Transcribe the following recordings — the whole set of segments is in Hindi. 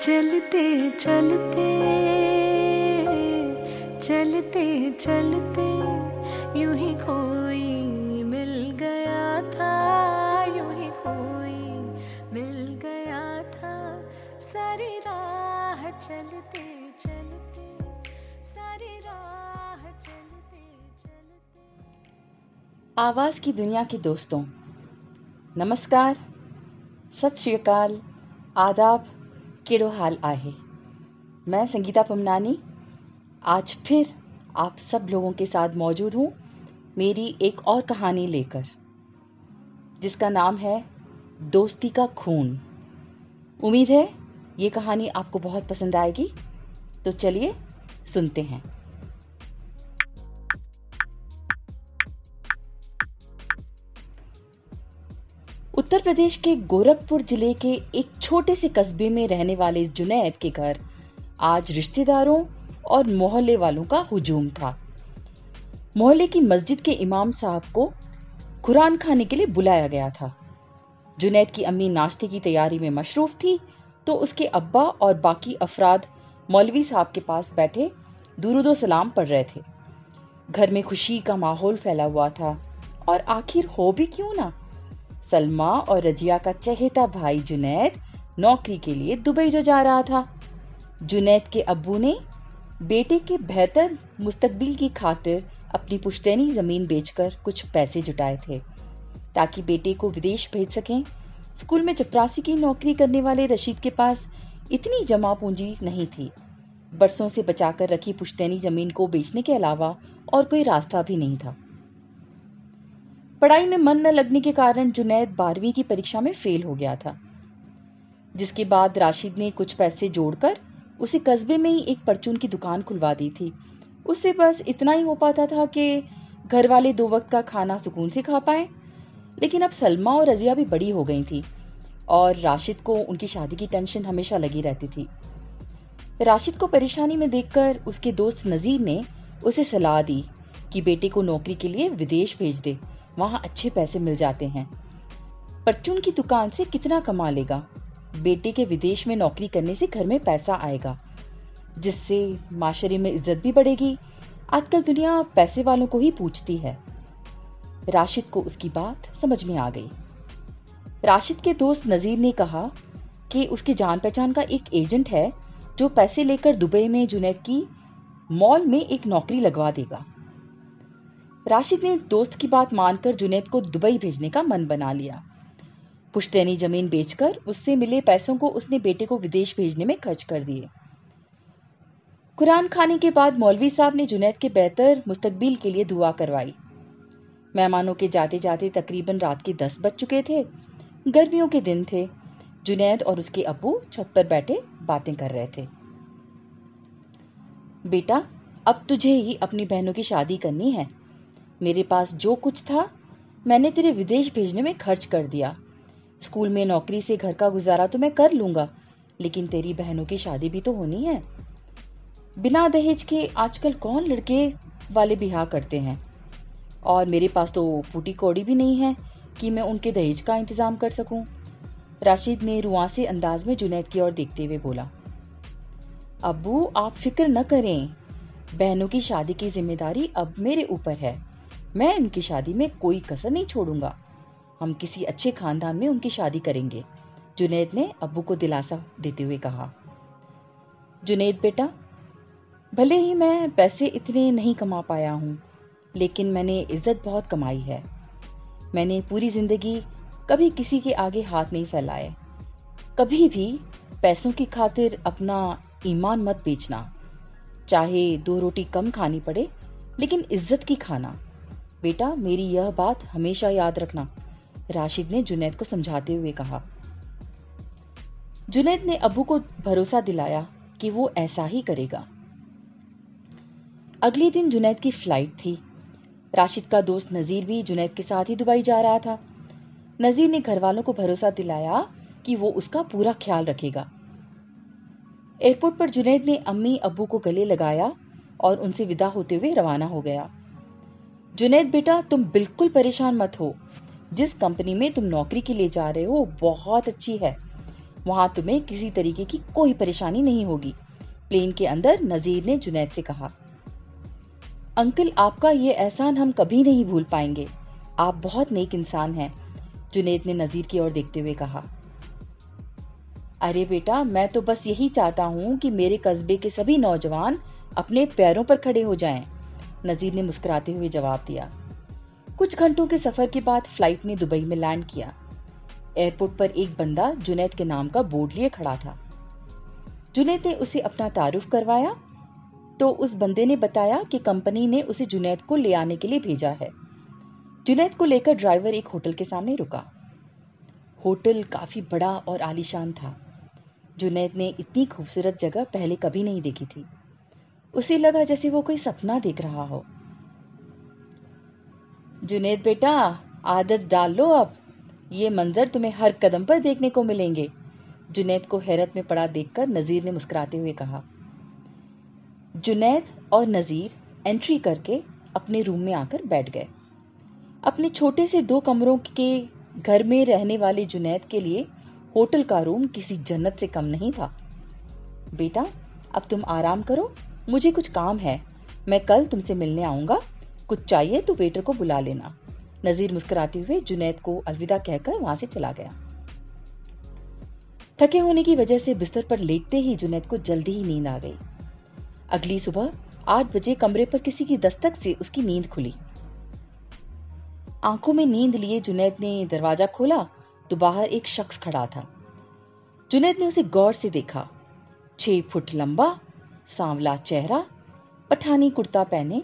चलते चलते चलते चलते, यूँ ही कोई मिल गया था, यूँ ही कोई मिल गया था। सारी राह चलते चलते, सारी राह चलते चलते। आवाज़ की दुनिया के दोस्तों, नमस्कार, सत श्री अकाल, आदाब केड़ो हाल आहे। मैं संगीता पमनानी। आज फिर आप सब लोगों के साथ मौजूद हूँ मेरी एक और कहानी लेकर, जिसका नाम है दोस्ती का खून। उम्मीद है ये कहानी आपको बहुत पसंद आएगी। तो चलिए सुनते हैं। उत्तर प्रदेश के गोरखपुर ज़िले के एक छोटे से कस्बे में रहने वाले जुनैद के घर आज रिश्तेदारों और मोहल्ले वालों का हुजूम था। मोहल्ले की मस्जिद के इमाम साहब को कुरान खाने के लिए बुलाया गया था। जुनैद की अम्मी नाश्ते की तैयारी में मशरूफ थी तो उसके अब्बा और बाकी अफराद मौलवी साहब के पास बैठे दुरुदो सलाम पढ़ रहे थे। घर में खुशी का माहौल फैला हुआ था, और आखिर हो भी क्यों ना? सलमा और रजिया का चहेता भाई जुनैद नौकरी के लिए दुबई जो जा रहा था। जुनैद के अब्बू ने बेटे के बेहतर मुस्तकबिल की खातिर अपनी पुश्तैनी ज़मीन बेचकर कुछ पैसे जुटाए थे, ताकि बेटे को विदेश भेज सकें। स्कूल में चपरासी की नौकरी करने वाले रशीद के पास इतनी जमा पूंजी नहीं थी। बरसों से बचाकर रखी पुश्तैनी ज़मीन को बेचने के अलावा और कोई रास्ता भी नहीं था। पढ़ाई में मन न लगने के कारण जुनैद बारहवीं की परीक्षा में फेल हो गया था। जिसके बाद राशिद ने कुछ पैसे जोड़कर उसे कस्बे में ही एक परचून की दुकान खुलवा दी थी। उससे बस इतना ही हो पाता था कि घर वाले दो वक्त का खाना सुकून से खा पाए। लेकिन अब सलमा और रजिया भी बड़ी हो गई थी और राशिद को उनकी शादी की टेंशन हमेशा लगी रहती थी। राशिद को परेशानी में देखकर उसके दोस्त नजीर ने उसे सलाह दी कि बेटे को नौकरी के लिए विदेश भेज दे। वहाँ अच्छे पैसे मिल जाते हैं। परचून की दुकान से कितना कमा लेगा? बेटे के विदेश में नौकरी करने से घर में पैसा आएगा, जिससे माशरे में इज़्ज़त भी बढ़ेगी। आजकल दुनिया पैसे वालों को ही पूछती है। राशिद को उसकी बात समझ में आ गई। राशिद के दोस्त नजीर ने कहा कि उसके जान पहचान का एक एजेंट है, जो पैसे लेकर दुबई में जुनैद की मॉल में एक नौकरी लगवा देगा। राशिद ने दोस्त की बात मानकर जुनेद को दुबई भेजने का मन बना लिया। पुश्तैनी ज़मीन बेचकर उससे मिले पैसों को उसने बेटे को विदेश भेजने में खर्च कर दिए। कुरान खाने के बाद मौलवी साहब ने जुनेद के बेहतर मुस्तकबिल के लिए दुआ करवाई। मेहमानों के जाते जाते तकरीबन रात के दस बज चुके थे। गर्मियों के दिन थे। जुनेद और उसके अबू छत पर बैठे बातें कर रहे थे। बेटा, अब तुझे ही अपनी बहनों की शादी करनी है। मेरे पास जो कुछ था, मैंने तेरे विदेश भेजने में खर्च कर दिया। स्कूल में नौकरी से घर का गुजारा तो मैं कर लूँगा, लेकिन तेरी बहनों की शादी भी तो होनी है। बिना दहेज के आजकल कौन लड़के वाले बिहा करते हैं? और मेरे पास तो फूटी कौड़ी भी नहीं है कि मैं उनके दहेज का इंतज़ाम कर सकूँ। राशिद ने रुआसे अंदाज में जुनैद की ओर देखते हुए बोला अबू आप फ़िक्र न करें। बहनों की शादी की ज़िम्मेदारी अब मेरे ऊपर है। मैं इनकी शादी में कोई कसर नहीं छोड़ूँगा। हम किसी अच्छे खानदान में उनकी शादी करेंगे, जुनेद ने अब्बू को दिलासा देते हुए कहा। जुनेद बेटा, भले ही मैं पैसे इतने नहीं कमा पाया हूँ, लेकिन मैंने इज़्ज़त बहुत कमाई है। मैंने पूरी ज़िंदगी कभी किसी के आगे हाथ नहीं फैलाए। कभी भी पैसों की खातिर अपना ईमान मत बेचना। चाहे दो रोटी कम खानी पड़े, लेकिन इज़्ज़त की खाना। बेटा, मेरी यह बात हमेशा याद रखना, राशिद ने जुनैद को समझाते हुए कहा। जुनैद ने अबू को भरोसा दिलाया कि वो ऐसा ही करेगा। अगले दिन जुनैद की फ़्लाइट थी। राशिद का दोस्त नजीर भी जुनैद के साथ ही दुबई जा रहा था। नजीर ने घर वालों को भरोसा दिलाया कि वो उसका पूरा ख्याल रखेगा। एयरपोर्ट पर जुनैद ने अम्मी अबू को गले लगाया और उनसे विदा होते हुए रवाना हो गया। जुनेद बेटा, तुम बिल्कुल परेशान मत हो। जिस कंपनी में तुम नौकरी के लिए जा रहे हो बहुत अच्छी है। वहाँ तुम्हें किसी तरीके की कोई परेशानी नहीं होगी। प्लेन के अंदर नजीर ने जुनेद से कहा, अंकल, आपका ये एहसान हम कभी नहीं भूल पाएँगे। आप बहुत नेक इंसान हैं, जुनेद ने नजीर की ओर देखते हुए कहा। अरे बेटा, मैं तो बस यही चाहता हूँ कि मेरे कस्बे के सभी नौजवान अपने पैरों पर खड़े हो जाएँ। नजीर ने मुस्कुराते हुए जवाब दिया। कुछ घंटों के सफ़र के बाद फ़्लाइट ने दुबई में लैंड किया। एयरपोर्ट पर एक बंदा जुनैद के नाम का बोर्ड लिए खड़ा था। जुनैद ने उसे अपना तारुफ करवाया तो उस बंदे ने बताया कि कंपनी ने उसे जुनैद को ले आने के लिए भेजा है। जुनैद को लेकर ड्राइवर एक होटल के सामने रुका। होटल काफ़ी बड़ा और आलीशान था। जुनैद ने इतनी खूबसूरत जगह पहले कभी नहीं देखी थी। उसे लगा जैसे वो कोई सपना देख रहा हो। जुनेद बेटा, आदत डाल लो अब। ये मंजर तुम्हें हर कदम पर देखने को मिलेंगे। जुनैद को हैरत में पड़ा देखकर नजीर ने मुस्कुराते हुए कहा, जुनैद और नजीर एंट्री करके अपने रूम में आकर बैठ गए। अपने छोटे से दो कमरों के घर में रहने वाले जुनैद के लिए होटल का रूम किसी जन्नत से कम नहीं था। बेटा, अब तुम आराम करो मुझे कुछ काम है। मैं कल तुमसे मिलने आऊँगा। कुछ चाहिए तो वेटर को बुला लेना। नजीर मुस्कुराते हुए जुनैद को अलविदा कहकर वहाँ से चला गया। थके होने की वजह से बिस्तर पर लेटते ही जुनैद को जल्दी ही नींद आ गई। अगली सुबह आठ बजे कमरे पर किसी की दस्तक से उसकी नींद खुली। आँखों में नींद लिए जुनैद ने दरवाज़ा खोला तो बाहर एक शख्स खड़ा था। जुनैद ने उसे गौर से देखा। छह फुट लंबा सांवला चेहरा, पठानी कुर्ता पहने,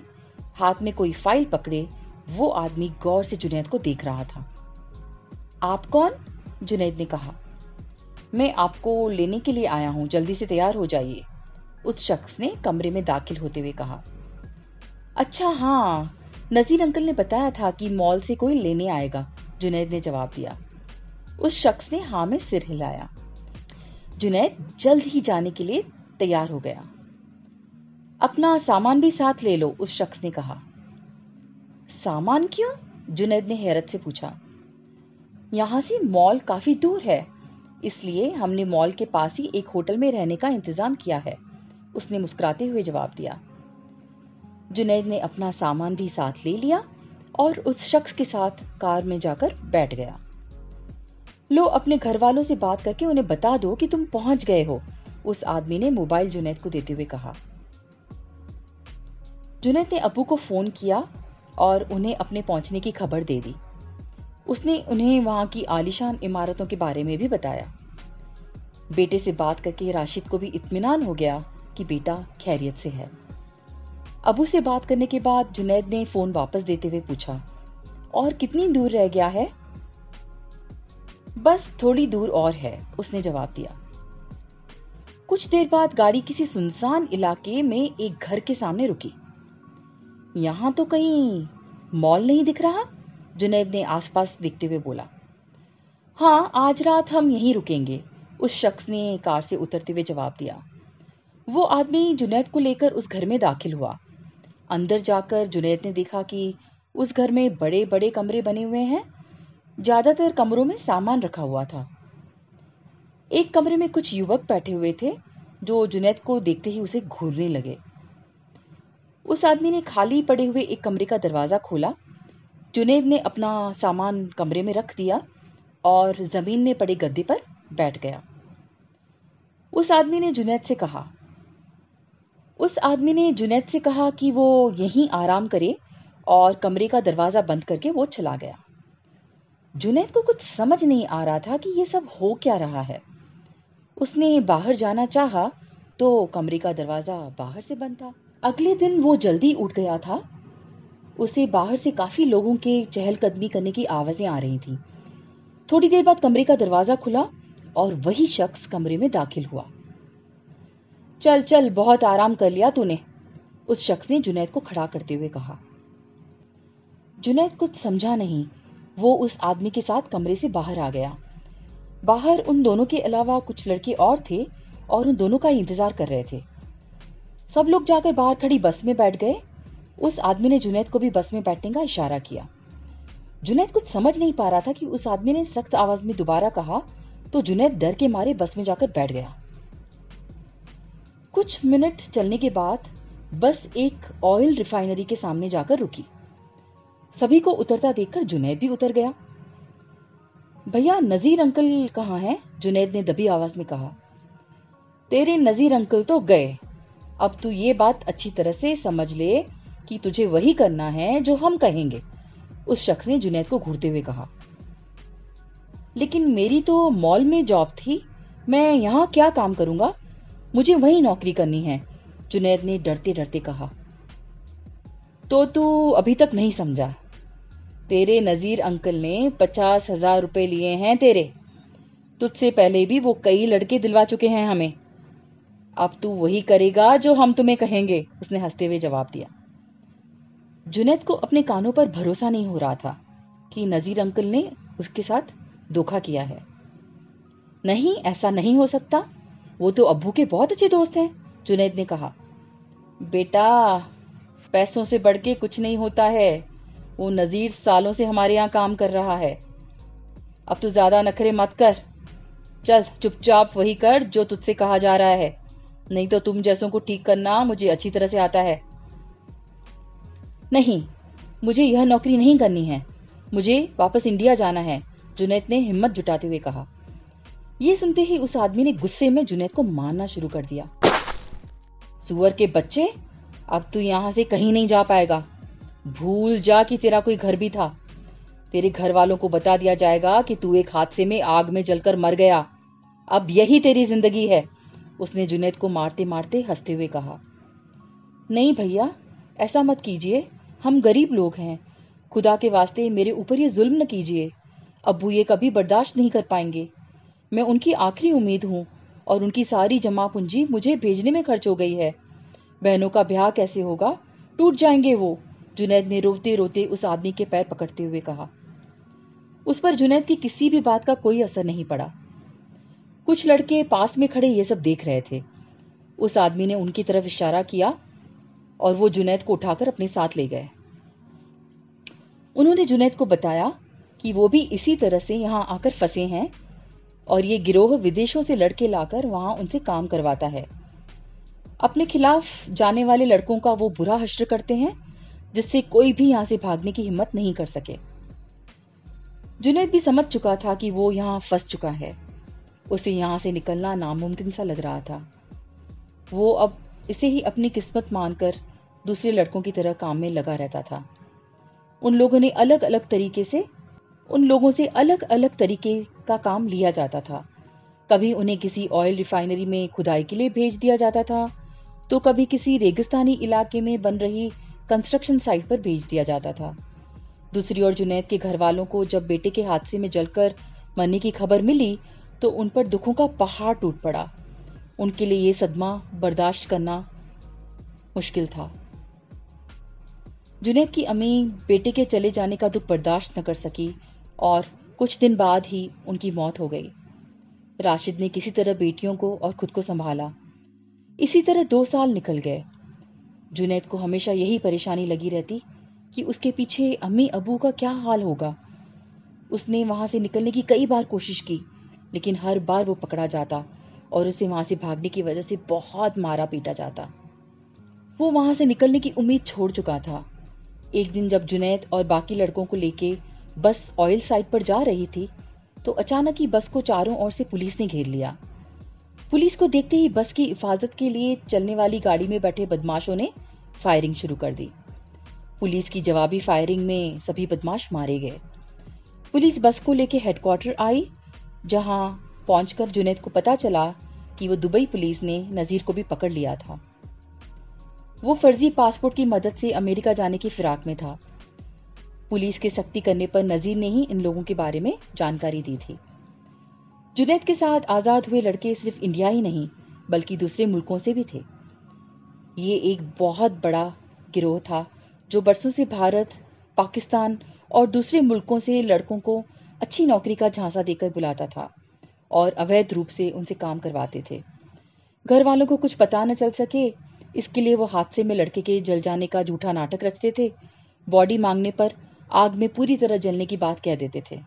हाथ में कोई फ़ाइल पकड़े, वो आदमी गौर से जुनैद को देख रहा था। आप कौन? जुनैद ने कहा। मैं आपको लेने के लिए आया हूँ, जल्दी से तैयार हो जाइए, उस शख्स ने कमरे में दाखिल होते हुए कहा। अच्छा हाँ नजीर अंकल ने बताया था कि मॉल से कोई लेने आएगा, जुनैद ने जवाब दिया। उस शख्स ने हाँ में सिर हिलाया। जुनैद जल्द ही जाने के लिए तैयार हो गया। अपना सामान भी साथ ले लो, उस शख्स ने कहा। सामान क्यों? जुनैद ने हैरत से पूछा। यहाँ से मॉल काफ़ी दूर है, इसलिए हमने मॉल के पास ही एक होटल में रहने का इंतज़ाम किया है, उसने मुस्कुराते हुए जवाब दिया। जुनैद ने अपना सामान भी साथ ले लिया और उस शख्स के साथ कार में जाकर बैठ गया। लो, अपने घर वालों से बात करके उन्हें बता दो कि तुम पहुँच गए हो, उस आदमी ने मोबाइल जुनैद को देते हुए कहा। जुनैद ने अबू को फ़ोन किया और उन्हें अपने पहुँचने की खबर दे दी। उसने उन्हें वहाँ की आलिशान इमारतों के बारे में भी बताया। बेटे से बात करके राशिद को भी इत्मीनान हो गया कि बेटा खैरियत से है। अबू से बात करने के बाद जुनैद ने फ़ोन वापस देते हुए पूछा, और कितनी दूर रह गया है? बस थोड़ी दूर और है, उसने जवाब दिया। कुछ देर बाद गाड़ी किसी सुनसान इलाके में एक घर के सामने रुकी। यहाँ तो कहीं मॉल नहीं दिख रहा? जुनैद ने आसपास देखते हुए बोला। हाँ आज रात हम यहीं रुकेंगे, उस शख्स ने कार से उतरते हुए जवाब दिया। वो आदमी जुनैद को लेकर उस घर में दाखिल हुआ। अंदर जाकर जुनैद ने देखा कि उस घर में बड़े बड़े कमरे बने हुए हैं। ज़्यादातर कमरों में सामान रखा हुआ था। एक कमरे में कुछ युवक बैठे हुए थे, जो जुनैद को देखते ही उसे घूरने लगे। उस आदमी ने खाली पड़े हुए एक कमरे का दरवाज़ा खोला। जुनेद ने अपना सामान कमरे में रख दिया और ज़मीन में पड़े गद्दे पर बैठ गया। उस आदमी ने जुनेद से कहा, उस आदमी ने जुनेद से कहा कि वो यहीं आराम करे और कमरे का दरवाज़ा बंद करके वो चला गया। जुनेद को कुछ समझ नहीं आ रहा था कि ये सब हो क्या रहा है। उसने बाहर जाना चाहा तो कमरे का दरवाज़ा बाहर से बंद था। अगले दिन वो जल्दी उठ गया था। उसे बाहर से काफ़ी लोगों के चहलकदमी करने की आवाज़ें आ रही थी। थोड़ी देर बाद कमरे का दरवाज़ा खुला और वही शख्स कमरे में दाखिल हुआ। चल चल, बहुत आराम कर लिया तूने, उस शख्स ने जुनैद को खड़ा करते हुए कहा। जुनैद कुछ समझा नहीं, वो उस आदमी के साथ कमरे से बाहर आ गया। बाहर उन दोनों के अलावा कुछ लड़के और थे और उन दोनों का इंतज़ार कर रहे थे। सब लोग जाकर बाहर खड़ी बस में बैठ गए। उस आदमी ने जुनैद को भी बस में बैठने का इशारा किया। जुनैद कुछ समझ नहीं पा रहा था कि उस आदमी ने सख्त आवाज़ में दोबारा कहा तो जुनैद डर के मारे बस में जाकर बैठ गया। कुछ मिनट चलने के बाद बस एक ऑयल रिफाइनरी के सामने जाकर रुकी। सभी को उतरता देखकर जुनैद भी उतर गया। भैया, नजीर अंकल कहाँ हैं? जुनैद ने दबी आवाज़ में कहा। तेरे नजीर अंकल तो गए। अब तू ये बात अच्छी तरह से समझ ले कि तुझे वही करना है जो हम कहेंगे। उस शख्स ने जुनैद को घूरते हुए कहा। लेकिन मेरी तो मॉल में जॉब थी, मैं यहाँ क्या काम करूँगा? मुझे वही नौकरी करनी है, जुनैद ने डरते डरते कहा। तो तू अभी तक नहीं समझा। तेरे नजीर अंकल ने पचास हज़ार रुपए लिए हैं तेरे। तुझसे पहले भी वो कई लड़के दिलवा चुके हैं हमें। अब तू वही करेगा जो हम तुम्हें कहेंगे उसने हँसते हुए जवाब दिया। जुनेद को अपने कानों पर भरोसा नहीं हो रहा था कि नजीर अंकल ने उसके साथ धोखा किया है। नहीं, ऐसा नहीं हो सकता। वो तो अब्बू के बहुत अच्छे दोस्त हैं, जुनेद ने कहा। बेटा, पैसों से बढ़ के कुछ नहीं होता है। वो नजीर सालों से हमारे यहाँ काम कर रहा है। अब तू ज़्यादा नखरे मत कर। चल, चुपचाप वही कर जो तुझसे कहा जा रहा है। नहीं तो तुम जैसों को ठीक करना मुझे अच्छी तरह से आता है। नहीं, मुझे यह नौकरी नहीं करनी है। मुझे वापस इंडिया जाना है, जुनैद ने हिम्मत जुटाते हुए कहा। यह सुनते ही उस आदमी ने गुस्से में जुनैद को मारना शुरू कर दिया। सुअर के बच्चे, अब तू यहाँ से कहीं नहीं जा पाएगा। भूल जा कि तेरा कोई घर भी था। तेरे घर वालों को बता दिया जाएगा कि तू एक हादसे में आग में जलकर मर गया। अब यही तेरी ज़िंदगी है। उसने जुनैद को मारते मारते हँसते हुए कहा, नहीं भैया, ऐसा मत कीजिए, हम गरीब लोग हैं। खुदा के वास्ते मेरे ऊपर ये जुल्म न कीजिए। अबू ये कभी बर्दाश्त नहीं कर पाएँगे। मैं उनकी आखिरी उम्मीद हूँ और उनकी सारी जमा पूंजी मुझे भेजने में खर्च हो गई है। बहनों का ब्याह कैसे होगा? टूट जाएँगे वो, जुनैद ने रोते रोते उस आदमी के पैर पकड़ते हुए कहा। उस पर जुनैद की किसी भी बात का कोई असर नहीं पड़ा। कुछ लड़के पास में खड़े ये सब देख रहे थे। उस आदमी ने उनकी तरफ़ इशारा किया और वो जुनैद को उठाकर अपने साथ ले गए। उन्होंने जुनैद को बताया कि वो भी इसी तरह से यहाँ आकर फंसे हैं और ये गिरोह विदेशों से लड़के लाकर वहाँ उनसे काम करवाता है। अपने खिलाफ जाने वाले लड़कों का वो बुरा हश्र करते हैं, जिससे कोई भी यहाँ से भागने की हिम्मत नहीं कर सके। जुनैद भी समझ चुका था कि वो यहाँ फंस चुका है। उसे यहाँ से निकलना नामुमकिन सा लग रहा था। वो अब इसे ही अपनी किस्मत मानकर दूसरे लड़कों की तरह काम में लगा रहता था। उन लोगों ने अलग अलग तरीके से, उन लोगों से अलग अलग तरीके का काम लिया जाता था। कभी उन्हें किसी ऑयल रिफाइनरी में खुदाई के लिए भेज दिया जाता था तो कभी किसी रेगिस्तानी इलाके में बन रही कंस्ट्रक्शन साइट पर भेज दिया जाता था। दूसरी ओर जुनैद के घर वालों को जब बेटे के हादसे में जलकर मरने की खबर मिली तो उन पर दुखों का पहाड़ टूट पड़ा। उनके लिए ये सदमा बर्दाश्त करना मुश्किल था। जुनेद की अम्मी बेटे के चले जाने का दुख बर्दाश्त न कर सकी और कुछ दिन बाद ही उनकी मौत हो गई। राशिद ने किसी तरह बेटियों को और खुद को संभाला। इसी तरह दो साल निकल गए। जुनेद को हमेशा यही परेशानी लगी रहती कि उसके पीछे अम्मी अबू का क्या हाल होगा। उसने वहाँ से निकलने की कई बार कोशिश की लेकिन हर बार वो पकड़ा जाता और उसे वहाँ से भागने की वजह से बहुत मारा पीटा जाता। वो वहाँ से निकलने की उम्मीद छोड़ चुका था। एक दिन जब जुनैद और बाकी लड़कों को लेके बस ऑयल साइट पर जा रही थी तो अचानक ही बस को चारों ओर से पुलिस ने घेर लिया। पुलिस को देखते ही बस की हिफाजत के लिए चलने वाली गाड़ी में बैठे बदमाशों ने फायरिंग शुरू कर दी। पुलिस की जवाबी फायरिंग में सभी बदमाश मारे गए। पुलिस बस को लेकर हेडक्वार्टर आई जहाँ पहुंचकर जुनेद को पता चला कि वो दुबई पुलिस ने नजीर को भी पकड़ लिया था। वो फर्जी पासपोर्ट की मदद से अमेरिका जाने की फिराक में था। पुलिस के सख्ती करने पर नजीर ने ही इन लोगों के बारे में जानकारी दी थी। जुनेद के साथ आज़ाद हुए लड़के सिर्फ़ इंडिया ही नहीं, बल्कि दूसरे मुल्कों से भी थे। ये एक बहुत बड़ा गिरोह था, जो बरसों से भारत, पाकिस्तान और दूसरे मुल्कों से लड़कों को अच्छी नौकरी का झांसा देकर बुलाता था और अवैध रूप से उनसे काम करवाते थे। घर वालों को कुछ पता न चल सके, इसके लिए वो हादसे में लड़के के जल जाने का झूठा नाटक रचते थे। बॉडी मांगने पर आग में पूरी तरह जलने की बात कह देते थे।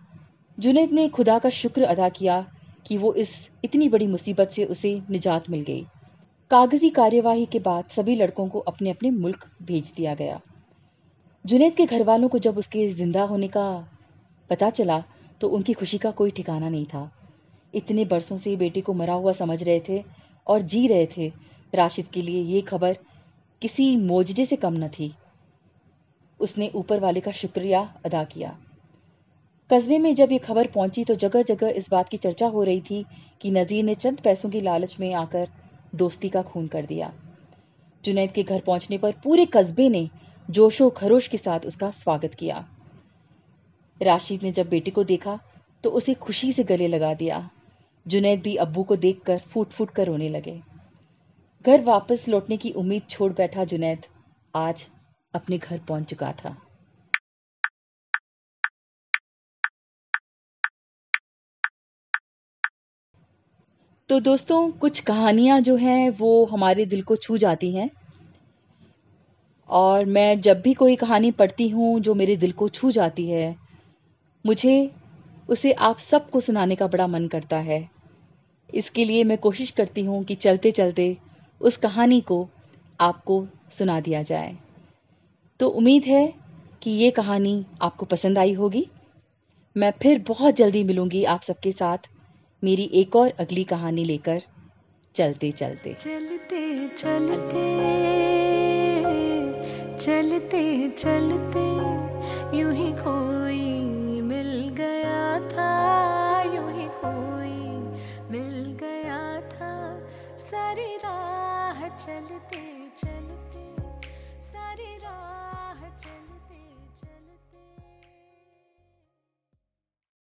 जुनेद ने खुदा का शुक्र अदा किया कि वो इस इतनी बड़ी मुसीबत से उसे निजात मिल गई। कागज़ी कार्यवाही के बाद सभी लड़कों को अपने अपने मुल्क भेज दिया गया। जुनेद के घर वालों को जब उसके ज़िंदा होने का पता चला तो उनकी खुशी का कोई ठिकाना नहीं था। इतने बरसों से बेटे को मरा हुआ समझ रहे थे और जी रहे थे। राशिद के लिए ये खबर किसी मोजडे से कम न थी। उसने ऊपर वाले का शुक्रिया अदा किया। कस्बे में जब ये खबर पहुँची तो जगह जगह इस बात की चर्चा हो रही थी कि नजीर ने चंद पैसों की लालच में आकर दोस्ती का खून कर दिया। जुनैद के घर पहुँचने पर पूरे कस्बे ने जोशो खरोश के साथ उसका स्वागत किया। राशिद ने जब बेटे को देखा तो उसे खुशी से गले लगा दिया। जुनैद भी अब्बू को देखकर फूट फूट कर रोने लगे। घर वापस लौटने की उम्मीद छोड़ बैठा जुनैद आज अपने घर पहुँच चुका था। तो दोस्तों, कुछ कहानियाँ जो हैं, वो हमारे दिल को छू जाती हैं। और मैं जब भी कोई कहानी पढ़ती हूँ, जो मेरे दिल को छू जाती है मुझे उसे आप सबको सुनाने का बड़ा मन करता है। इसके लिए मैं कोशिश करती हूँ कि चलते चलते उस कहानी को आपको सुना दिया जाए। तो उम्मीद है कि ये कहानी आपको पसंद आई होगी। मैं फिर बहुत जल्दी मिलूँगी आप सबके साथ मेरी एक और अगली कहानी लेकर। चलते चलते चलते चलते चलते चलते यूँ ही खो चलते